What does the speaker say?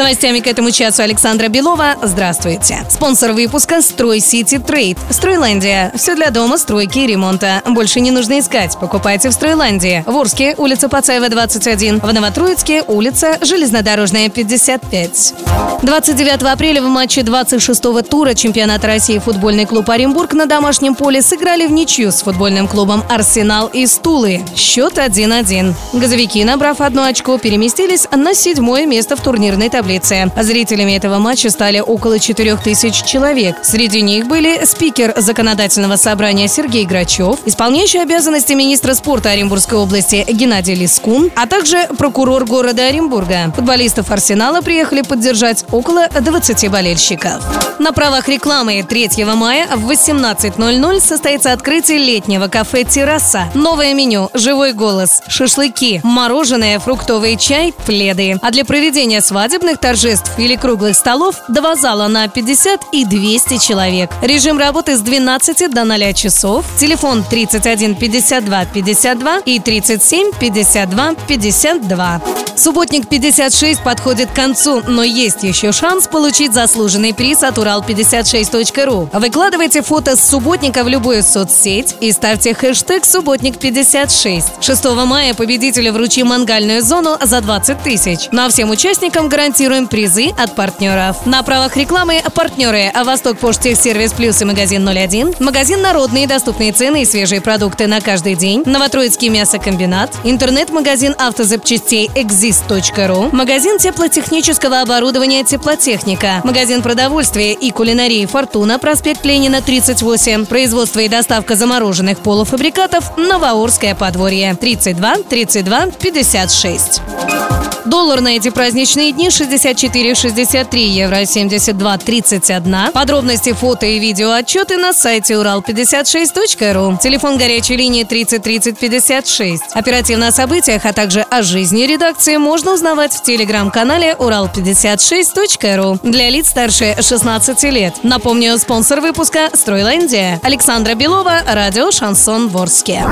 Новостями к этому часу Александра Белова. Здравствуйте. Спонсор выпуска «Строй Сити Трейд». «Стройландия». Все для дома, стройки и ремонта. Больше не нужно искать. Покупайте в «Стройландии». В Орске, улица Пацаева, 21. В Новотроицке, улица Железнодорожная, 55. 29 апреля в матче 26-го тура чемпионата России футбольный клуб «Оренбург» на домашнем поле сыграли в ничью с футбольным клубом «Арсенал» из Тулы. Счет 1-1. Газовики, набрав одно очко, переместились на седьмое место в турнирной таблице. Зрителями этого матча стали около 4000 человек. Среди них были спикер законодательного собрания Сергей Грачев, исполняющий обязанности министра спорта Оренбургской области Геннадий Лискун, а также прокурор города Оренбурга. Футболистов «Арсенала» приехали поддержать около 20 болельщиков. На правах рекламы 3 мая в 18.00 состоится открытие летнего кафе «Терраса». Новое меню, живой голос, шашлыки, мороженое, фруктовый чай, пледы. А для проведения свадебных торжеств или круглых столов два зала на 50 и 200 человек. Режим работы с 12 до 0 часов. Телефон 31 52 52 и 37 52 52. Субботник 56 подходит к концу, но есть еще шанс получить заслуженный приз от Урал56.ру. Выкладывайте фото с субботника в любую соцсеть и ставьте хэштег «Субботник56». 6 мая победителю вручим мангальную зону за 20 тысяч. Ну а всем участникам гарантируем призы от партнеров. На правах рекламы партнеры «Восток Поштехсервис Плюс» и магазин 01, магазин «Народные доступные цены и свежие продукты на каждый день», Новотроицкий мясокомбинат, интернет-магазин автозапчастей exist.ru, магазин теплотехнического оборудования «Теплотехника», магазин продовольствия и кулинарии «Фортуна», проспект Ленина, 38, производство и доставка замороженных полуфабрикатов «Новоорское подворье», 32 32 56. Доллар на эти праздничные дни 64,63, евро 72,31. Подробности, фото и видео отчеты на сайте урал56.ру. Телефон горячей линии 30 30 56. Оперативно о событиях, а также о жизни редакции можно узнавать в телеграм-канале урал56.ру для лиц старше 16 лет. Напомню, спонсор выпуска «Стройландия». Александра Белова, радио «Шансон Ворске».